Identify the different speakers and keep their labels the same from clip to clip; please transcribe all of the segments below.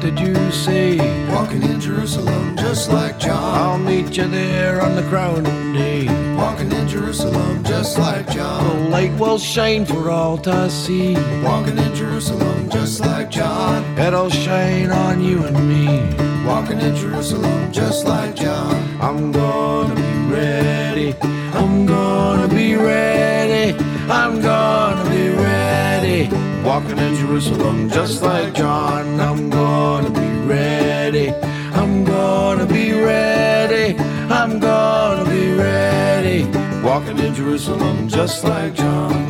Speaker 1: did you say?
Speaker 2: Walking in Jerusalem just like John.
Speaker 1: I'll meet you there on the crowning day.
Speaker 2: Walking in Jerusalem just like John.
Speaker 1: The light will shine for all to see.
Speaker 2: Walking in Jerusalem just like John.
Speaker 1: It'll shine on you and me.
Speaker 2: Walking in Jerusalem just like John.
Speaker 1: I'm gonna be ready. I'm gonna be ready. I'm gonna. Walking in Jerusalem just like John. I'm gonna be ready. I'm gonna be ready. I'm gonna be ready. Walking in Jerusalem just like John.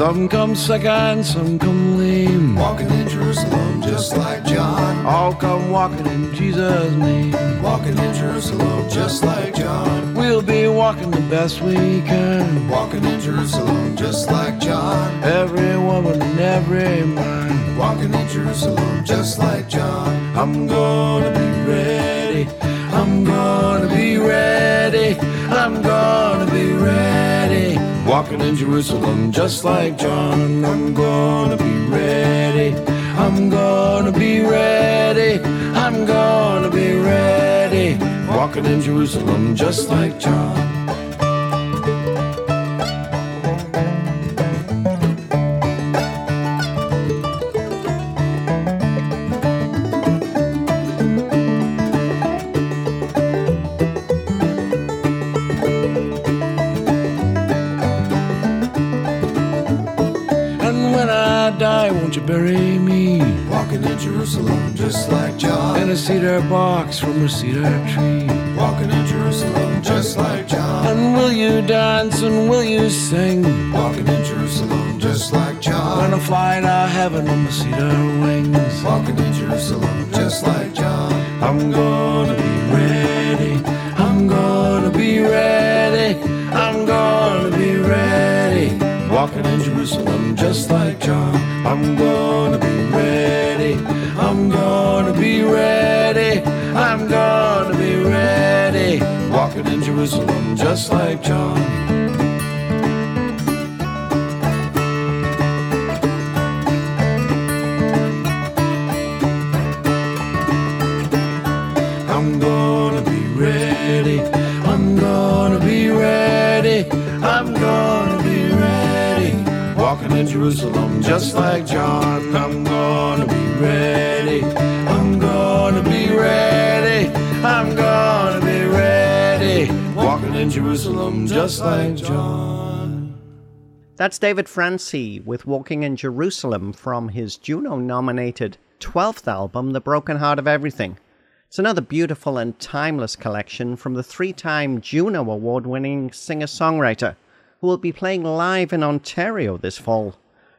Speaker 1: Some come sick and some come lame.
Speaker 2: Walking in Jerusalem just like John.
Speaker 1: All come walking in Jesus' name.
Speaker 2: Walking in Jerusalem just like John.
Speaker 1: We'll be walking the best we can.
Speaker 2: Walking in Jerusalem just like John.
Speaker 1: Every woman and every man.
Speaker 2: Walking in Jerusalem just like John.
Speaker 1: I'm gonna be ready. I'm gonna be ready. I'm gonna be ready. Walking in Jerusalem just like John. I'm gonna be ready. I'm gonna be ready. I'm gonna be ready. Walking in Jerusalem just like John. Box from a cedar tree?
Speaker 2: Walking in Jerusalem just like John.
Speaker 1: And will you dance and will you sing
Speaker 2: Walking in Jerusalem just like
Speaker 1: when
Speaker 2: John.
Speaker 1: I fly to heaven on the cedar wings?
Speaker 2: Walking in Jerusalem just like John.
Speaker 1: I'm gonna be ready. I'm gonna be ready. I'm gonna be ready. Walking in Jerusalem just like Jerusalem just like John. I'm gonna be ready. I'm gonna be ready. I'm gonna be ready. Walking in Jerusalem just like John. I'm Jerusalem just like John.
Speaker 3: That's David Francey with Walking in Jerusalem from his Juno nominated 12th album, The Broken Heart of Everything. It's another beautiful and timeless collection from the three time Juno Award winning singer songwriter who will be playing live in Ontario this fall.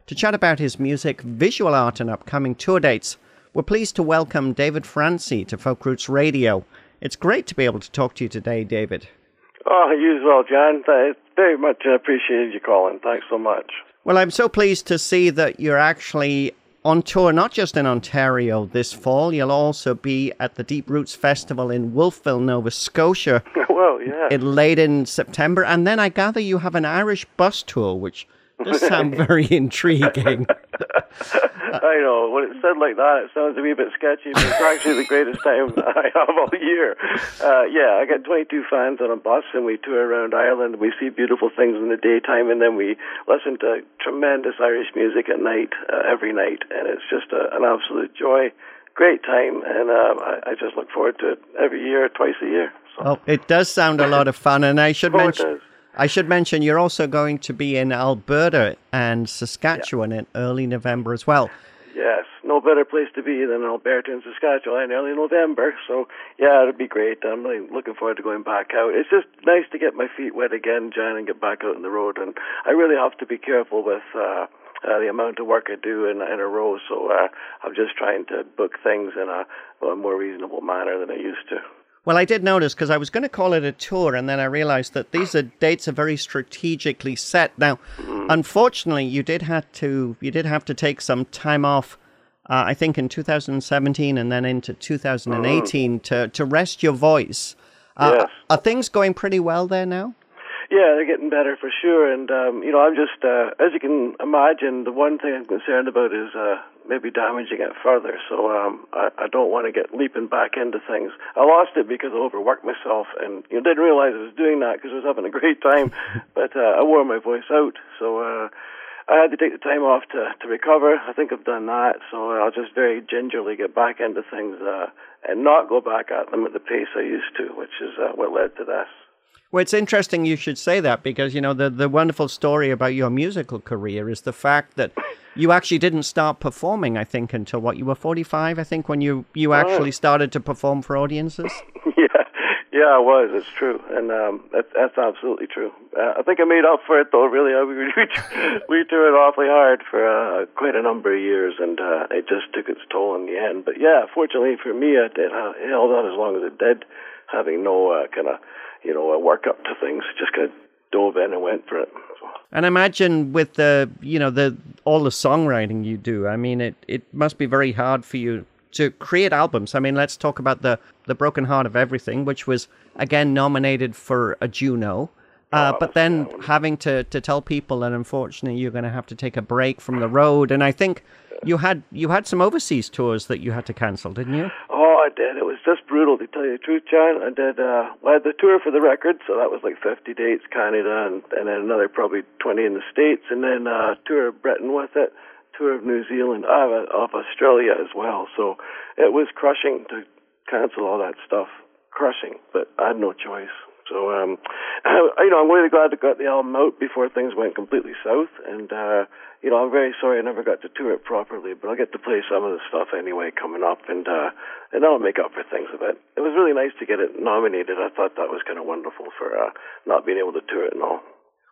Speaker 3: To chat about his music, visual art, and upcoming tour dates, we're pleased to welcome David Francey to Folk Roots Radio. It's great to be able to talk to you today, David.
Speaker 4: Oh, you as well, John. Very much appreciated you calling. Thanks so much.
Speaker 3: Well, I'm so pleased to see that you're actually on tour, not just in Ontario this fall, you'll also be at the Deep Roots Festival in Wolfville, Nova Scotia,
Speaker 4: well, yeah.
Speaker 3: in late in September. And then I gather you have an Irish bus tour, which does sound very intriguing.
Speaker 4: I know. When it's said like that, it sounds to me a bit sketchy, but it's actually the greatest time I have all year. Uh, yeah, I got 22 fans on a bus, and we tour around Ireland. We see beautiful things in the daytime, and then we listen to tremendous Irish music at night, uh, every night, and it's just a, an absolute joy. Great time, and uh, I, I just look forward to it every year, twice a year. So,
Speaker 3: oh, it does sound a lot of fun. And I should
Speaker 4: Oh, it
Speaker 3: mention. I should mention you're also going to be in Alberta and Saskatchewan in early November as well.
Speaker 4: Yes, no better place to be than Alberta and Saskatchewan in early November. So, yeah, it'll be great. I'm really looking forward to going back out. It's just nice to get my feet wet again, Jan, and get back out on the road. And I really have to be careful with uh, uh, the amount of work I do in, in a row. So, uh, I'm just trying to book things in a, a more reasonable manner than I used to.
Speaker 3: Well, I did notice because I was going to call it a tour, and then I realized that these are dates are very strategically set. Now, unfortunately, you did have to you did have to take some time off. Uh, I think in 2017 and then into 2018 to to rest your voice. Uh,
Speaker 4: Yes.
Speaker 3: Are things going pretty well there now?
Speaker 4: Yeah, they're getting better for sure. And um, you know, I'm just uh, as you can imagine, the one thing I'm concerned about is uh, maybe damaging it further. So um, I, I don't want to get leaping back into things. I lost it because I overworked myself, and you know, didn't realize I was doing that because I was having a great time. but uh, I wore my voice out, so. Uh, I had to take the time off to to recover. I think I've done that, so I'll just very gingerly get back into things uh, and not go back at them at the pace I used to, which is uh, what led to this.
Speaker 3: Well, it's interesting you should say that because you know the the wonderful story about your musical career is the fact that you actually didn't start performing. I think until what you were forty five. I think when you you actually started to perform for audiences.
Speaker 4: yeah, yeah, I was. It's true, and um, that, that's absolutely true. Uh, I think I made up for it, though. Really, Uh, we we, we it awfully hard for uh, quite a number of years, and uh, it just took its toll in the end. But yeah, fortunately for me, it, it held on as long as it did, having no uh, kind of you know a work up to things. Just kind of dove in and went for it.
Speaker 3: And imagine with the you know the all the songwriting you do. I mean, it it must be very hard for you to create albums. I mean, let's talk about the the Broken Heart of Everything, which was again nominated for a Juno. Uh, but then having to, to tell people that unfortunately you're going to have to take a break from the road, and I think you had you had some overseas tours that you had to cancel, didn't you?
Speaker 4: Oh, I did. It was just brutal to tell you the truth, John. I did. Uh, well, I had the tour for the record, so that was like 50 dates, Canada, and, and then another probably 20 in the States, and then uh, tour of Britain with it, tour of New Zealand, uh, of Australia as well. So it was crushing to cancel all that stuff. Crushing, but I had no choice. So, um, you know, I'm really glad to got the album out before things went completely south. And, uh, you know, I'm very sorry I never got to tour it properly, but I'll get to play some of the stuff anyway coming up, and uh, and that'll make up for things a bit. It was really nice to get it nominated. I thought that was kind of wonderful for uh, not being able to tour it and all.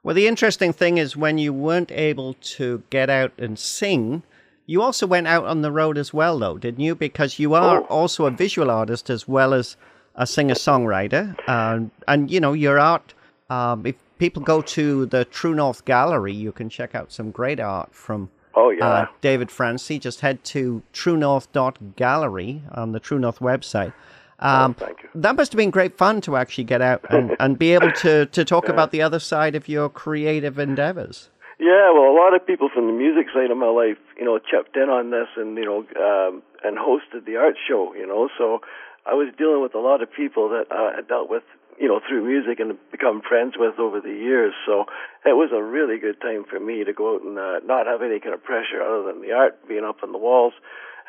Speaker 3: Well, the interesting thing is when you weren't able to get out and sing, you also went out on the road as well, though, didn't you? Because you are
Speaker 4: Oh.
Speaker 3: also a visual artist as well as a singer songwriter. Um, and, you know, your art, um, if people go to the True North Gallery, you can check out some great art from
Speaker 4: Oh yeah.
Speaker 3: uh, David Francey. Just head to truenorth.gallery on the True North website. Um,
Speaker 4: Oh, thank you.
Speaker 3: That must have been great fun to actually get out and, and be able to, to talk about the other side of your creative endeavors.
Speaker 4: Yeah, well, a lot of people from the music side of my life, you know, chipped in on this and you know, um, and hosted the art show. You know, so I was dealing with a lot of people that uh, I dealt with, you know, through music and become friends with over the years. So it was a really good time for me to go out and uh, not have any kind of pressure other than the art being up on the walls.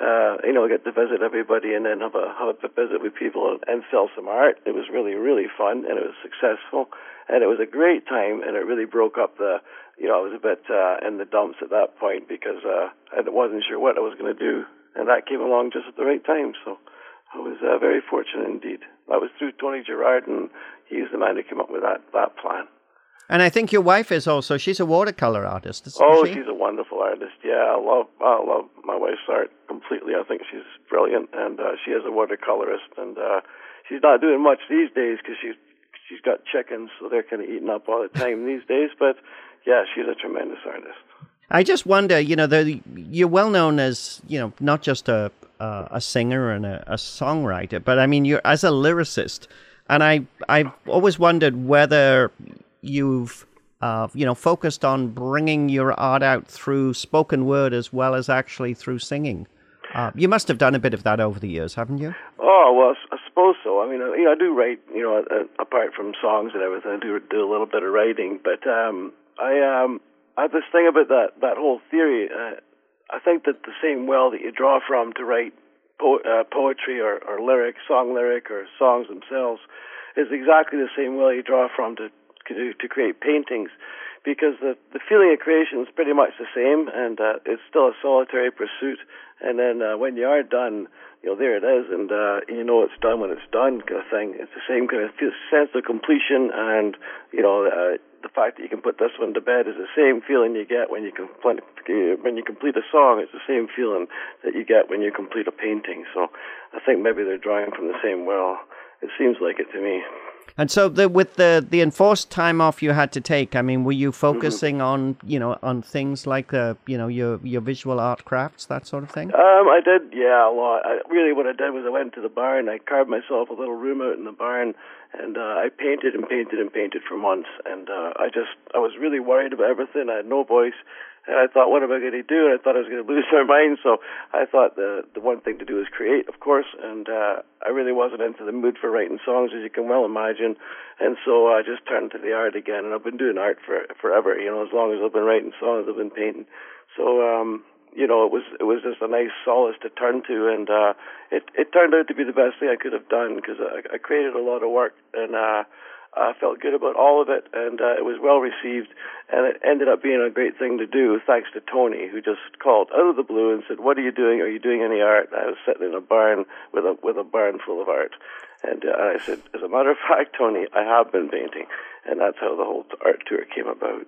Speaker 4: Uh, you know, get to visit everybody and then have a have a visit with people and, and sell some art. It was really really fun and it was successful and it was a great time and it really broke up the you know I was a bit uh, in the dumps at that point because uh, I wasn't sure what I was going to do and that came along just at the right time. So I was uh, very fortunate indeed. That was through Tony Gerard and he's the man who came up with that that plan.
Speaker 3: And I think your wife is also, she's a watercolor artist, isn't
Speaker 4: Oh,
Speaker 3: she?
Speaker 4: she's a wonderful artist. Yeah, I love I love my wife's art completely. I think she's brilliant, and uh, she is a watercolorist, and uh, she's not doing much these days because she's she's got chickens, so they're kind of eating up all the time these days. But yeah, she's a tremendous artist.
Speaker 3: I just wonder, you know, the, you're well known as, you know, not just a uh, a singer and a, a songwriter, but I mean, you're as a lyricist, and I I've always wondered whether you've uh, you know focused on bringing your art out through spoken word as well as actually through singing. Uh, you must have done a bit of that over the years, haven't you?
Speaker 4: Oh well, I suppose so. I mean, uh, you know, I do write. You know, uh, apart from songs and everything, I do do a little bit of writing. But um, I um, I have this thing about that that whole theory. Uh, I think that the same well that you draw from to write po- uh, poetry or, or lyric, song lyric, or songs themselves, is exactly the same well you draw from to to, to create paintings. Because the the feeling of creation is pretty much the same, and uh, it's still a solitary pursuit. And then uh, when you are done, you know there it is, and uh, you know it's done when it's done, kind of thing. It's the same kind of sense of completion, and you know uh, the fact that you can put this one to bed is the same feeling you get when you complete when you complete a song. It's the same feeling that you get when you complete a painting. So I think maybe they're drawing from the same well. it seems like it to me.
Speaker 3: And so, the, with the the enforced time off you had to take, I mean, were you
Speaker 4: Mm-hmm.
Speaker 3: focusing on you know on things like uh, you know your your visual art crafts that sort of thing?
Speaker 4: Um, I did, yeah, a lot. I, really, what I did was I went to the barn. I carved myself a little room out in the barn, and uh, I painted and painted and painted for months. And uh, I just, I was really worried about everything. I had no voice, and I thought, what am I going to do? And I thought I was going to lose my mind. So I thought the the one thing to do is create, of course. And uh, I really wasn't into the mood for writing songs, as you can well imagine. And so I just turned to the art again, and I've been doing art for forever. You know, as long as I've been writing songs, I've been painting. So um, you know, it was it was just a nice solace to turn to, and uh, it it turned out to be the best thing I could have done because I, I created a lot of work and uh, I felt good about all of it, and uh, it was well received, and it ended up being a great thing to do thanks to Tony, who just called out of the blue and said, "What are you doing? Are you doing any art?" I was sitting in a barn with a with a barn full of art, and uh, I said, "As a matter of fact, Tony, I have been painting," and that's how the whole art tour came about.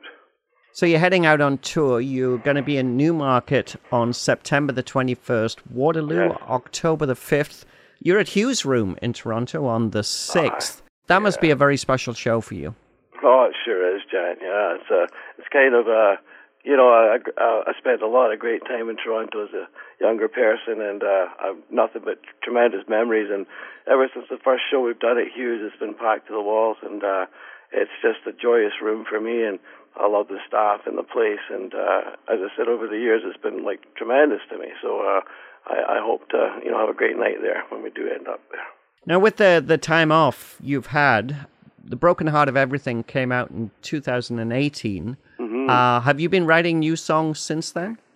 Speaker 3: So you're heading out on tour. You're going to be in Newmarket on September the 21st, Waterloo
Speaker 4: Yes.
Speaker 3: October the 5th. You're at Hugh's Room in Toronto on the 6th. That must be a very special show for you.
Speaker 4: Oh, it sure is, John. Yeah, it's uh, it's kind of uh, you know, I I, I spent a lot of great time in Toronto as a younger person, and uh, I've nothing but tremendous memories. And ever since the first show we've done at Hugh's, it's been packed to the walls, and uh, it's just a joyous room for me. And I love the staff and the place, and uh, as I said, over the years, it's been like tremendous to me. So uh, I, I hope to you know have a great night there when we do end up there.
Speaker 3: Now, with the, the time off you've had, The Broken Heart of Everything came out in 2018.
Speaker 4: Mm-hmm.
Speaker 3: Uh, have you been writing new songs since then?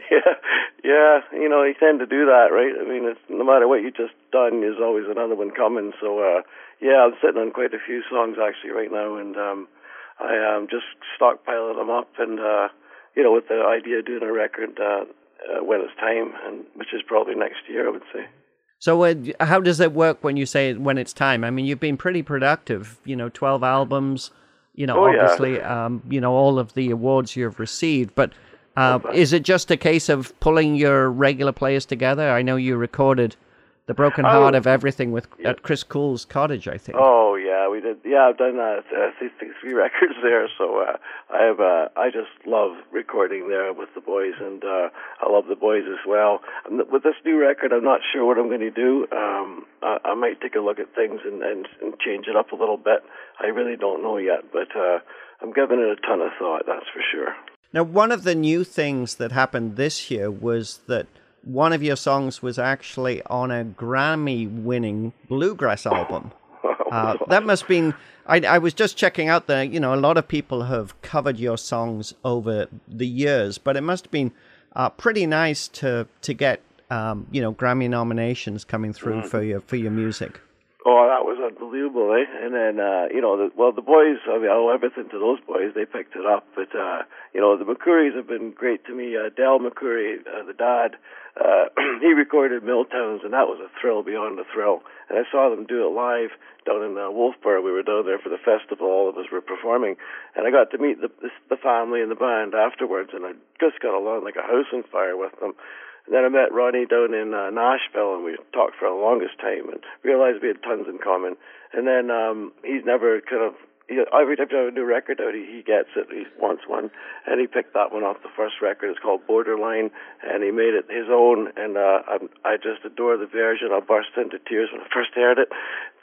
Speaker 4: Yeah, yeah. You know, you tend to do that, right? I mean, it's no matter what you just done, there's always another one coming. So, uh, yeah, I'm sitting on quite a few songs actually right now, and um, I am just stockpiling them up, and uh, you know, with the idea of doing a record uh, uh, when it's time, and which is probably next year, I would say.
Speaker 3: So, uh, how does it work when you say when it's time? I mean, you've been pretty productive. You know, twelve albums. You know,
Speaker 4: Oh, yeah.
Speaker 3: obviously, um, you know all of the awards you've received. But uh, is it just a case of pulling your regular players together? I know you recorded the Broken Heart
Speaker 4: Oh,
Speaker 3: of Everything with at Chris Coole's cottage. I think.
Speaker 4: Oh yeah, we did. Yeah, I've done uh, th- th- th- three records there. So uh, I have. Uh, I just love recording there with the boys, and uh, I love the boys as well. And with this new record, I'm not sure what I'm going to do. Um, I, I might take a look at things and, and and change it up a little bit. I really don't know yet, but uh, I'm giving it a ton of thought. That's for sure.
Speaker 3: Now, one of the new things that happened this year was that one of your songs was actually on a Grammy-winning bluegrass album. Uh, that must have been. I, I was just checking out the. You know, a lot of people have covered your songs over the years, but it must have been uh, pretty nice to to get um, you know Grammy nominations coming through for your for your music.
Speaker 4: Oh, that was unbelievable, eh? And then, uh, you know, the, well, the boys, I mean, I owe everything to those boys. They picked it up. But, uh, you know, the McCourys have been great to me. Uh, Del McCoury, uh, the dad, uh, he recorded Milltowns, and that was a thrill beyond a thrill. And I saw them do it live down in uh, Wolfboro. We were down there for the festival. All of us were performing. And I got to meet the, the, the family and the band afterwards, and I just got along like a house on fire with them. Then I met Ronnie down in uh, Nashville, and we talked for the longest time, and realized we had tons in common. And then um, he's never kind of he, every time I have a new record out, he, he gets it. He wants one, and he picked that one off the first record. It's called Borderline, and he made it his own. And uh, I'm, I just adore the version. I burst into tears when I first heard it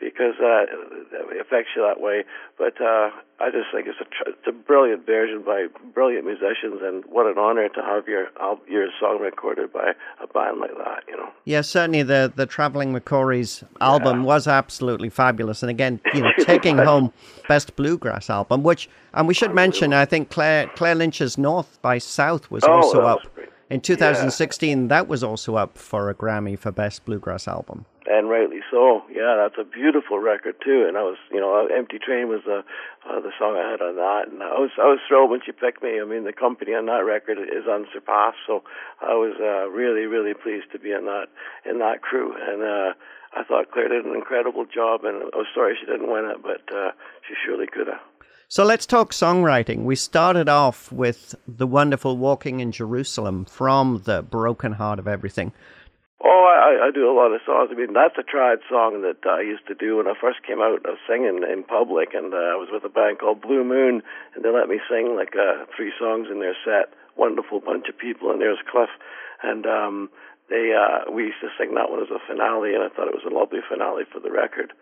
Speaker 4: because uh, it affects you that way. But uh, I just think it's a tr- it's a brilliant version by brilliant musicians, and what an honor to have your your song recorded by a band like that. You know.
Speaker 3: Yeah, certainly the the Traveling McCourys album was absolutely fabulous, and again, you know, taking home best bluegrass album, which and we should mention, I think Claire Claire Lynch's North by South was
Speaker 4: Oh,
Speaker 3: also up
Speaker 4: was
Speaker 3: in 2016. That was also up for a Grammy for best bluegrass album.
Speaker 4: and rightly so. Yeah, that's a beautiful record too. And I was, you know, "Empty Train" was the uh, the song I had on that, and I was I was thrilled when she picked me. I mean, the company on that record is unsurpassed, so I was uh, really really pleased to be in that in that crew, and uh, I thought Claire did an incredible job, and I was sorry she didn't win it, but uh, she surely could have.
Speaker 3: So let's talk songwriting. We started off with the wonderful Walking in Jerusalem from the Broken Heart of Everything.
Speaker 4: Oh, I, I do a lot of songs. I mean, that's a tried song that I used to do when I first came out of singing in public, and uh, I was with a band called Blue Moon, and they let me sing like uh, three songs in their set. Wonderful bunch of people, and there's Cliff, and um, they uh, we used to sing that one as a finale, and I thought it was a lovely finale for the record.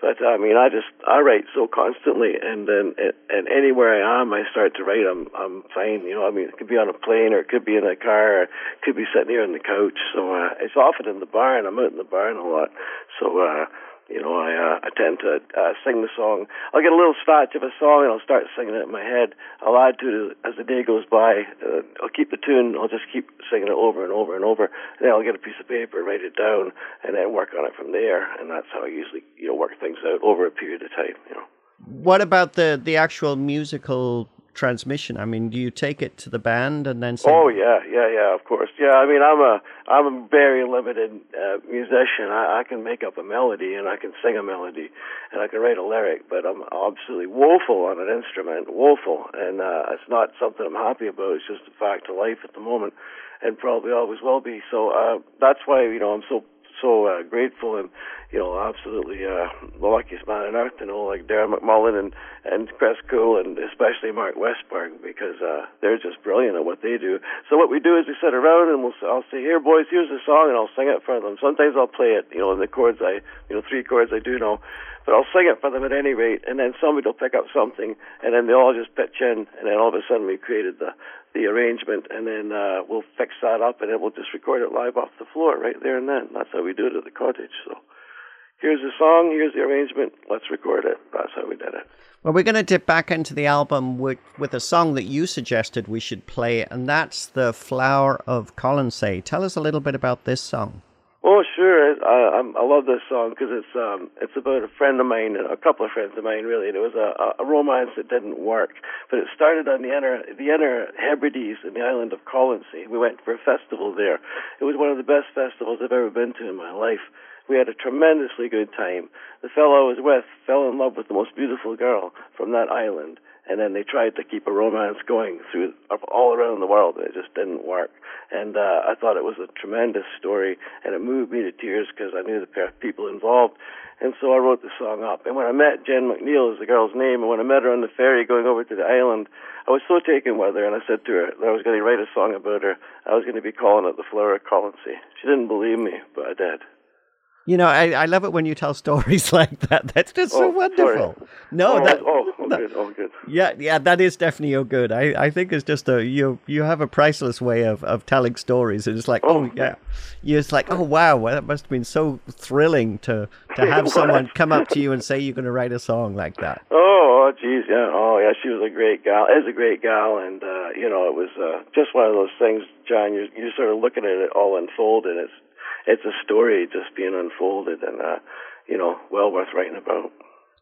Speaker 4: But I mean, I just I write so constantly, and then and anywhere I am, I start to write. I'm I'm fine, you know. I mean, it could be on a plane, or it could be in a car, or it could be sitting here on the couch. So uh, it's often in the barn. I'm out in the barn a lot. So uh, you know, I uh, I tend to uh, sing the song. I'll get a little snatch of a song and I'll start singing it in my head. I'll add to it as the day goes by. Uh, I'll keep the tune. I'll just keep singing it over and over and over. And then I'll get a piece of paper, write it down, and then work on it from there. And that's how I usually you know work things out over a period of time. You know.
Speaker 3: What about the the actual musical transmission? I mean, do you take it to the band and then? Sing?
Speaker 4: Oh yeah, yeah, yeah. Of course, yeah. I mean, I'm a I'm a very limited uh, musician. I, I can make up a melody and I can sing a melody and I can write a lyric, but I'm absolutely woeful on an instrument, woeful, and uh, it's not something I'm happy about. It's just a fact of life at the moment, and probably always will be. So uh, that's why you know I'm so so uh, grateful and you know absolutely uh, the luckiest man on earth to know like Darren McMullen and and Chris Coole and especially Mark Westberg because uh, they're just brilliant at what they do. So what we do is we sit around and we'll I'll say here boys here's the song and I'll sing it for them. Sometimes I'll play it you know in the chords I you know three chords I do know. But I'll sing it for them at any rate, and then somebody will pick up something, and then they all just pitch in, and then all of a sudden we've created the the arrangement, and then uh, we'll fix that up, and then we'll just record it live off the floor right there and then. That's how we do it at the cottage. So here's the song, here's the arrangement, let's record it. That's how we did it.
Speaker 3: Well, we're going to dip back into the album with, with a song that you suggested we should play, and that's The Flower of Colonsay. Tell us a little bit about this song.
Speaker 4: Oh, sure. I, I, love this song because it's um, it's about a friend of mine, a couple of friends of mine, really. And it was a, a romance that didn't work, but it started on the inner the inner Hebrides in the island of Colonsay. We went for a festival there. It was one of the best festivals I've ever been to in my life. We had a tremendously good time. The fellow I was with fell in love with the most beautiful girl from that island, and then they tried to keep a romance going through all around the world, and it just didn't work. And uh, I thought it was a tremendous story, and it moved me to tears because I knew the people involved. And so I wrote the song up. And when I met Jen McNeil, is the girl's name, and when I met her on the ferry going over to the island, I was so taken with her, and I said to her that I was going to write a song about her. I was going to be calling it The Flower of Colonsay. She didn't believe me, but I did.
Speaker 3: You know, I, I love it when you tell stories like that. That's just so
Speaker 4: Oh,
Speaker 3: wonderful.
Speaker 4: sorry.
Speaker 3: No,
Speaker 4: oh,
Speaker 3: that,
Speaker 4: oh, oh, good, oh, good.
Speaker 3: yeah, yeah, that is definitely your good. I, I think it's just a you you have a priceless way of, of telling stories. It's like, oh,
Speaker 4: Oh,
Speaker 3: yeah, you're just like, oh wow, well, that must have been so thrilling to to have someone come up to you and say you're going to write a song like that.
Speaker 4: Oh, oh, geez, yeah. Oh, yeah. She was a great gal. Is a great gal, and uh, you know, it was uh, just one of those things, John. You're you're sort of looking at it all unfold, and it's it's a story just being unfolded, and uh, you know, well worth writing about.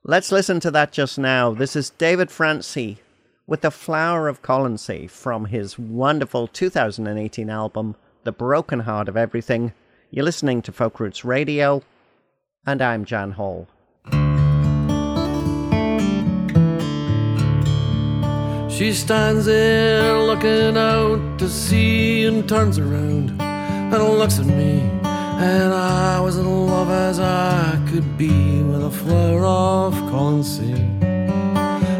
Speaker 3: Let's listen to that just now. This is David Francey with The Flower of Colonsay from his wonderful 2018 album, The Broken Heart of Everything. You're listening to Folk Roots Radio, and I'm Jan Hall.
Speaker 1: She stands there looking out to sea and turns around and looks at me. And I was in love as I could be with a flower of Colonsay.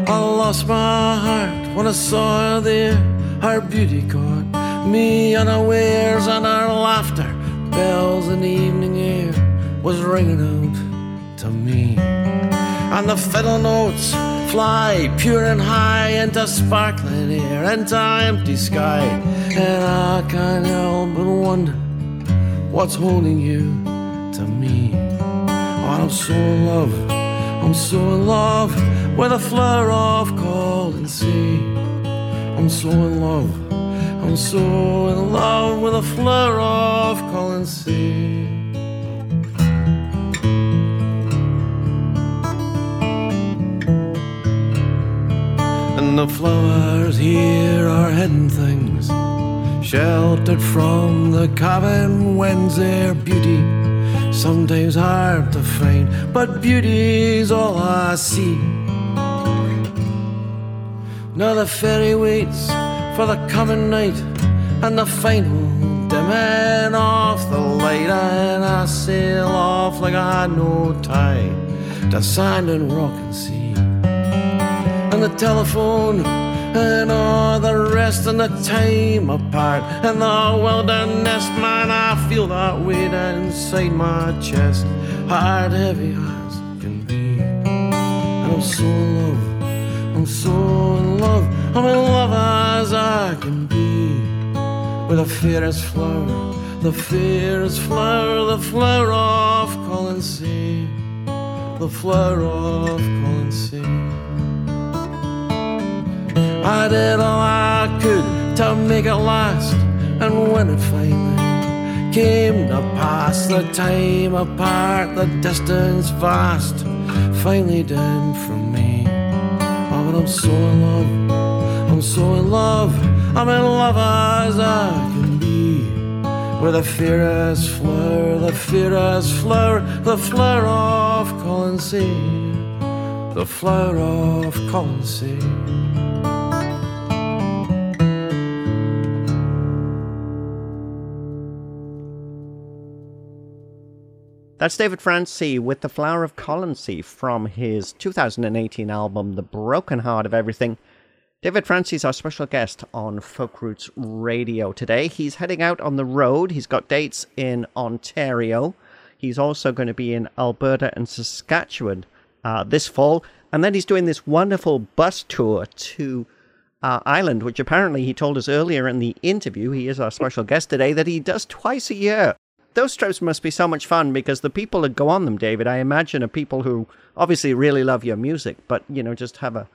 Speaker 1: I lost my heart when I saw her there. Her beauty caught me unawares, and her laughter, bells in the evening air, was ringing out to me. And the fiddle notes fly pure and high into sparkling air, into empty sky. And I can't help but wonder what's holding you to me. Oh, I'm so in love, I'm so in love with a flower of Colonsay. I'm so in love, I'm so in love with a flower of Colonsay. And sea. And the flowers here are hidden things, sheltered from the cabin winds. Their beauty sometimes hard to find, but beauty's all I see. Now the ferry waits for the coming night, and the final dimming off the light, and I sail off like I had no tie to sand and rock and sea. And the telephone and all the rest and the time apart. And the wilderness, man, I feel that weight inside my chest, hard, heavy as can be. And I'm so in love, I'm so in love, I'm in love as I can be. With the fairest flower, the fairest flower, the flower of Colonsay, the flower of Colonsay. I did all I could to make it last, and when it finally came to pass, the time apart, the distance vast, finally dimmed from me. Oh, but I'm so in love, I'm so in love, I'm in love as I can be. With the fairest flower, the fairest flower, the flower of Colonsay, the flower of Colonsay.
Speaker 3: That's David Francey with The Flower of Colonsay from his 2018 album, The Broken Heart of Everything. David Francey's our special guest on Folk Roots Radio today. He's heading out on the road. He's got dates in Ontario. He's also going to be in Alberta and Saskatchewan uh, this fall. And then he's doing this wonderful bus tour to uh, Ireland, which apparently he told us earlier in the interview, he is our special guest today, that he does twice a year those trips must be so much fun because the people that go on them, David, I imagine are people who obviously really love your music, but you know just have a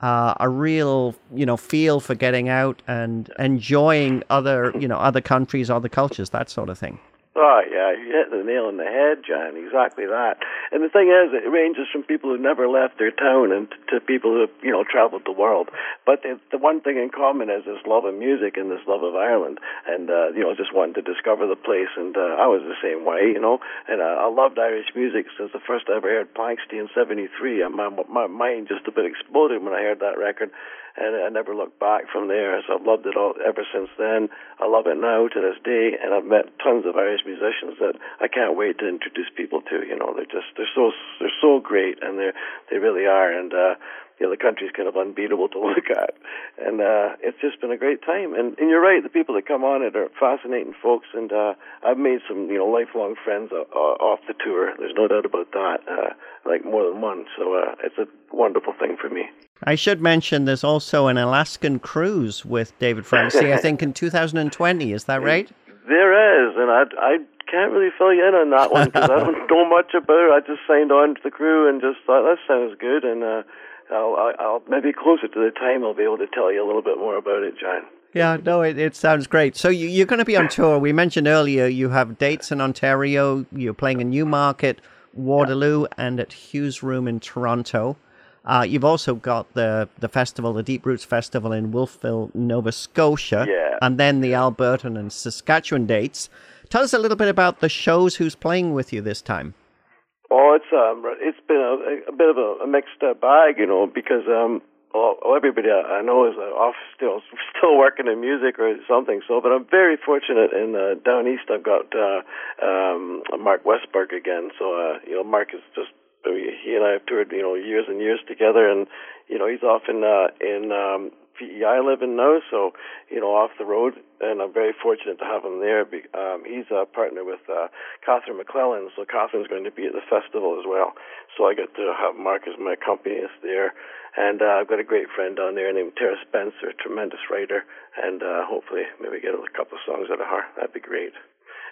Speaker 3: uh, a real you know feel for getting out and enjoying other you know other countries, other cultures, that sort of thing.
Speaker 4: Oh, yeah, you hit the nail on the head, John. Exactly that. And the thing is, it ranges from people who never left their town and to people who, you know, traveled the world. But the, the one thing in common is this love of music and this love of Ireland. And, uh, you know, just wanting to discover the place. And uh, I was the same way, you know. And uh, I loved Irish music since the first I ever heard Planxty in 73. And my, my mind just a bit exploded when I heard that record and I never looked back from there. So I've loved it all ever since then. I love it now to this day, and I've met tons of Irish musicians that I can't wait to introduce people to. You know, they're just they're so they're so great, and they they really are, and. uh you know, the country's kind of unbeatable to look at. And uh it's just been a great time. And and you're right, the people that come on it are fascinating folks and uh I've made some, you know, lifelong friends uh, off the tour. There's no doubt about that. Uh like more than one. So uh it's a wonderful thing for me.
Speaker 3: I should mention there's also an Alaskan cruise with David Francey, I think in 2020. Is that right?
Speaker 4: There is, and I, I can't really fill you in on that one because I don't know much about it. I just signed on to the crew and just thought that sounds good, and uh, I'll, I'll maybe closer to the time I'll be able to tell you a little bit more about it, John.
Speaker 3: Yeah, no, it, it sounds great. So you, you're going to be on tour. We mentioned earlier you have dates in Ontario. You're playing in Newmarket, Waterloo, and at Hugh's Room in Toronto. Uh, you've also got the the festival, the Deep Roots Festival in Wolfville, Nova Scotia,
Speaker 4: yeah.
Speaker 3: and then the Albertan and Saskatchewan dates. Tell us a little bit about the shows. Who's playing with you this time?
Speaker 4: Oh, it's um, it's been a, a bit of a, a mixed uh, bag, you know, because um, well, everybody I know is uh, off still still working in music or something. So, but I'm very fortunate in uh, down east. I've got uh, um, Mark Westberg again. So, uh, you know, Mark is just he and I have toured, you know, years and years together, and you know, he's off in uh, in um, PEI living now, so you know, off the road, and I'm very fortunate to have him there. Um, he's a partner with uh, Catherine MacLellan, so Catherine's going to be at the festival as well. So I get to have Mark as my accompanist there, and uh, I've got a great friend down there named Tara Spencer, a tremendous writer, and uh, hopefully maybe get a couple of songs out of her. That'd be great.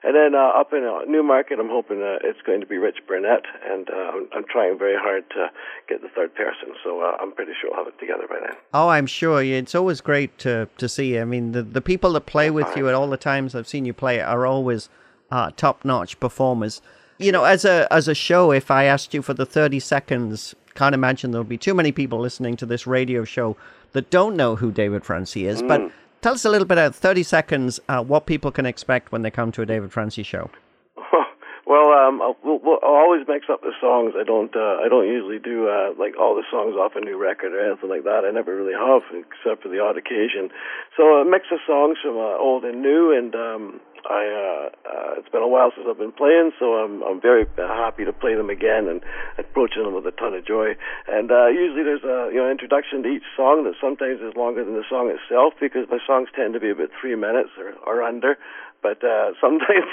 Speaker 4: And then uh, up in uh, Newmarket, I'm hoping uh, it's going to be Rich Burnett, and uh, I'm, I'm, trying very hard to get the third person. So uh, I'm pretty sure I'll have it together by then.
Speaker 3: Oh, I'm sure. It's always great to to see. I mean, the the people that play with you at all the times I've seen you play are always uh, top notch performers. You know, as a as a show, if I asked you for the 30 seconds, can't imagine there'll be too many people listening to this radio show that don't know who David Francey is, mm. but Tell us a little bit, out 30 seconds, uh, what people can expect when they come to a David Francey show.
Speaker 4: Well, um, I'll, we'll, I'll always mix up the songs. I don't. Uh, I don't usually do uh, like all the songs off a new record or anything like that. I never really have, except for the odd occasion. So a mix of songs from uh, old and new, and um, I uh, uh, it's been a while since I've been playing, so I'm I'm very happy to play them again and approaching them with a ton of joy. And uh, usually there's a you know introduction to each song that sometimes is longer than the song itself because my songs tend to be about three minutes or, or under. But uh, sometimes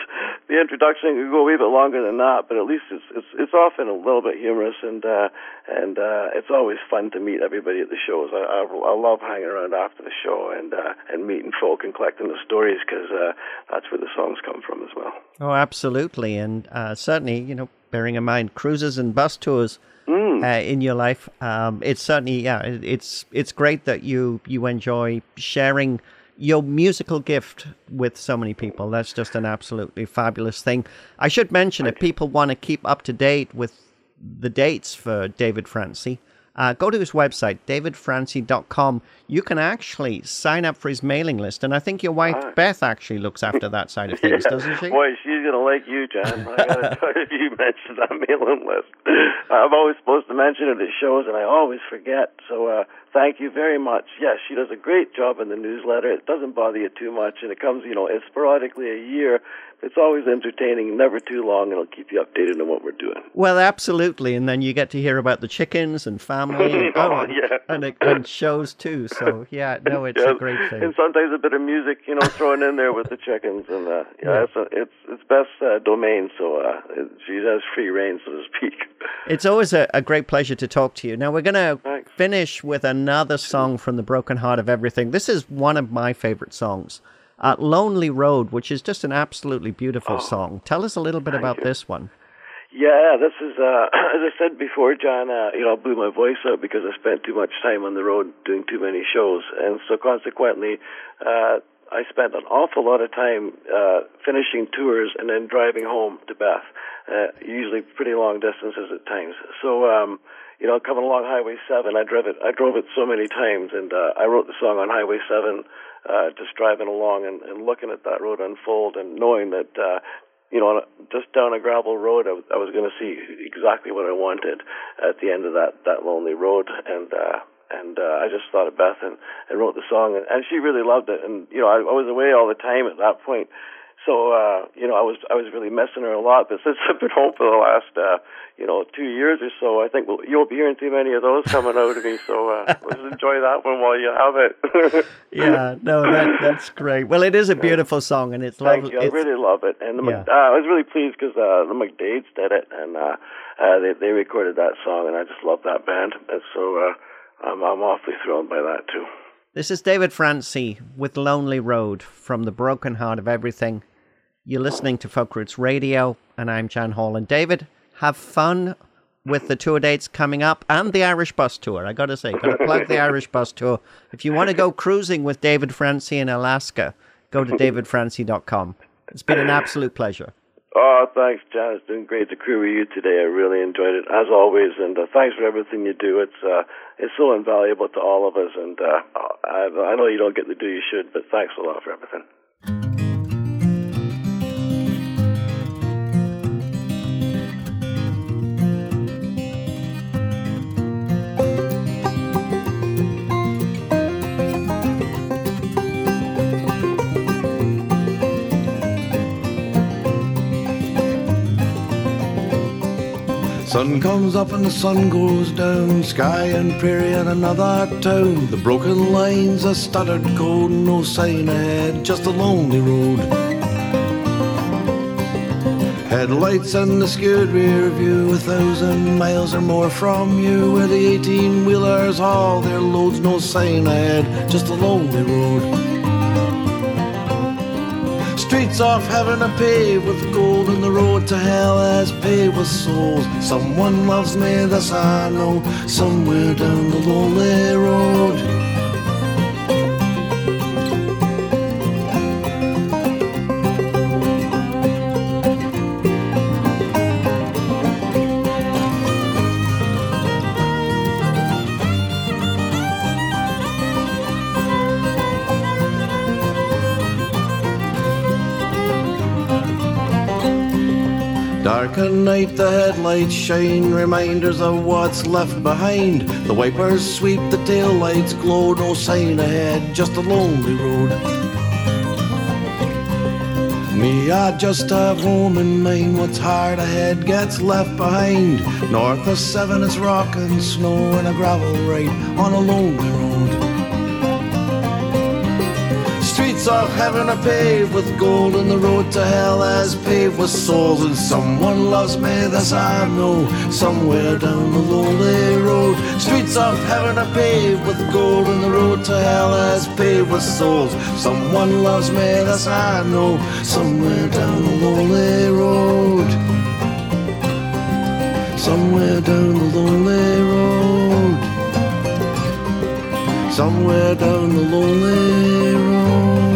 Speaker 4: the introduction can go a wee bit longer than that. But at least it's it's it's often a little bit humorous, and uh, and uh, it's always fun to meet everybody at the shows. I I, I love hanging around after the show and uh, and meeting folk and collecting the stories because uh, that's where the songs come from as well.
Speaker 3: Oh, absolutely, and uh, certainly, you know, bearing in mind cruises and bus tours.
Speaker 4: Mm.
Speaker 3: Uh, in your life, um, it's certainly yeah. It's it's great that you you enjoy sharing your musical gift with so many people. That's just an absolutely fabulous thing. I should mention if people want to keep up to date with the dates for David Francey, uh, go to his website, davidfrancey.com. You can actually sign up for his mailing list. And I think your wife,
Speaker 4: Ah.
Speaker 3: Beth, actually looks after that side of things, doesn't she?
Speaker 4: Boy, she's gonna like you, John. I gotta tell you, you mentioned that mailing list. I'm always supposed to mention it at shows, and I always forget. So, uh, thank you very much. Yes, she does a great job in the newsletter. It doesn't bother you too much, and it comes, you know, sporadically a year. It's always entertaining, never too long, and it'll keep you updated on what we're doing.
Speaker 3: Well, absolutely. And then you get to hear about the chickens and family and,
Speaker 4: Oh, yeah.
Speaker 3: and, and shows too. So, yeah, no, it's
Speaker 4: Yeah,
Speaker 3: a great thing.
Speaker 4: And sometimes a bit of music, you know, thrown in there with the chickens, and uh, yeah, it's a, it's it's Beth's uh, domain, so uh, it, she has free reign, so to speak.
Speaker 3: It's always a, a great pleasure to talk to you. Now, we're going to
Speaker 4: Thanks.
Speaker 3: finish with another song from The Broken Heart of Everything. This is one of my favorite songs, uh, Lonely Road, which is just an absolutely beautiful song. Tell us a little bit about this one.
Speaker 4: Yeah, this is uh, as I said before, John. Uh, you know, I blew my voice out because I spent too much time on the road doing too many shows, and so consequently, uh, I spent an awful lot of time uh, finishing tours and then driving home to Bath, uh, usually pretty long distances at times. So. Um, you know, coming along Highway 7, I drove it. I drove it so many times, and uh, I wrote the song on Highway 7, uh, just driving along and, and looking at that road unfold, and knowing that, uh, you know, on a, just down a gravel road, I, was- I was going to see exactly what I wanted at the end of that that lonely road, and uh, and uh, I just thought of Beth and, and wrote the song, and, and she really loved it, and you know, I, I was away all the time at that point. So uh, you know, I was I was really missing her a lot. But since I've been home for the last uh, you know two years or so, I think well, you won't be hearing too many of those coming out of me. So uh, let's enjoy that one while you have it.
Speaker 3: Yeah, no, that, that's great. Well, it is a beautiful song, and it's
Speaker 4: Thank
Speaker 3: lovely.
Speaker 4: you. I
Speaker 3: It's-
Speaker 4: really love it, and the,
Speaker 3: Yeah.
Speaker 4: Uh, I was really pleased because uh, the McDades did it, and uh, uh, they they recorded that song, and I just love that band, and so uh, I'm I'm awfully thrilled by that too.
Speaker 3: This is David Francey with Lonely Road from the Broken Heart of Everything. You're listening to Folk Roots Radio, and I'm Jan Hall. And David, have fun with the tour dates coming up and the Irish Bus Tour. I got to say, got to plug the Irish Bus Tour. If you want to go cruising with David Francey in Alaska, go to davidfrancey.com. It's been an absolute pleasure.
Speaker 4: Oh, thanks, John. It's been great to crew with you today. I really enjoyed it, as always, and uh, thanks for everything you do. It's uh, it's so invaluable to all of us, and uh, I, I know you don't get the do you should, but thanks a lot for everything.
Speaker 1: Sun comes up and the sun goes down. Sky and prairie and another town. The broken lines, a stuttered code, no sign ahead, just a lonely road. Headlights and the skewed rear view, a thousand miles or more from you, where the 18 wheelers haul their loads, no sign ahead, just a lonely road. Off heaven are paved with gold, and the road to hell is paved with souls. Someone loves me, this I know, somewhere down the lonely road. Night, the headlights shine, reminders of what's left behind. The wipers sweep, the taillights glow, no sign ahead, just a lonely road. Me, I just have home in mind. What's hard ahead gets left behind. North of seven, it's rock and snow and a gravel ride on a lonely road. Streets of heaven are paved with gold, and the road to hell is paved with souls. And someone loves me, this I know, somewhere down the lonely road. Streets of heaven are paved with gold, and the road to hell is paved with souls. Someone loves me, this I know, somewhere down the lonely road. Somewhere down the lonely road. Somewhere down the lonely road.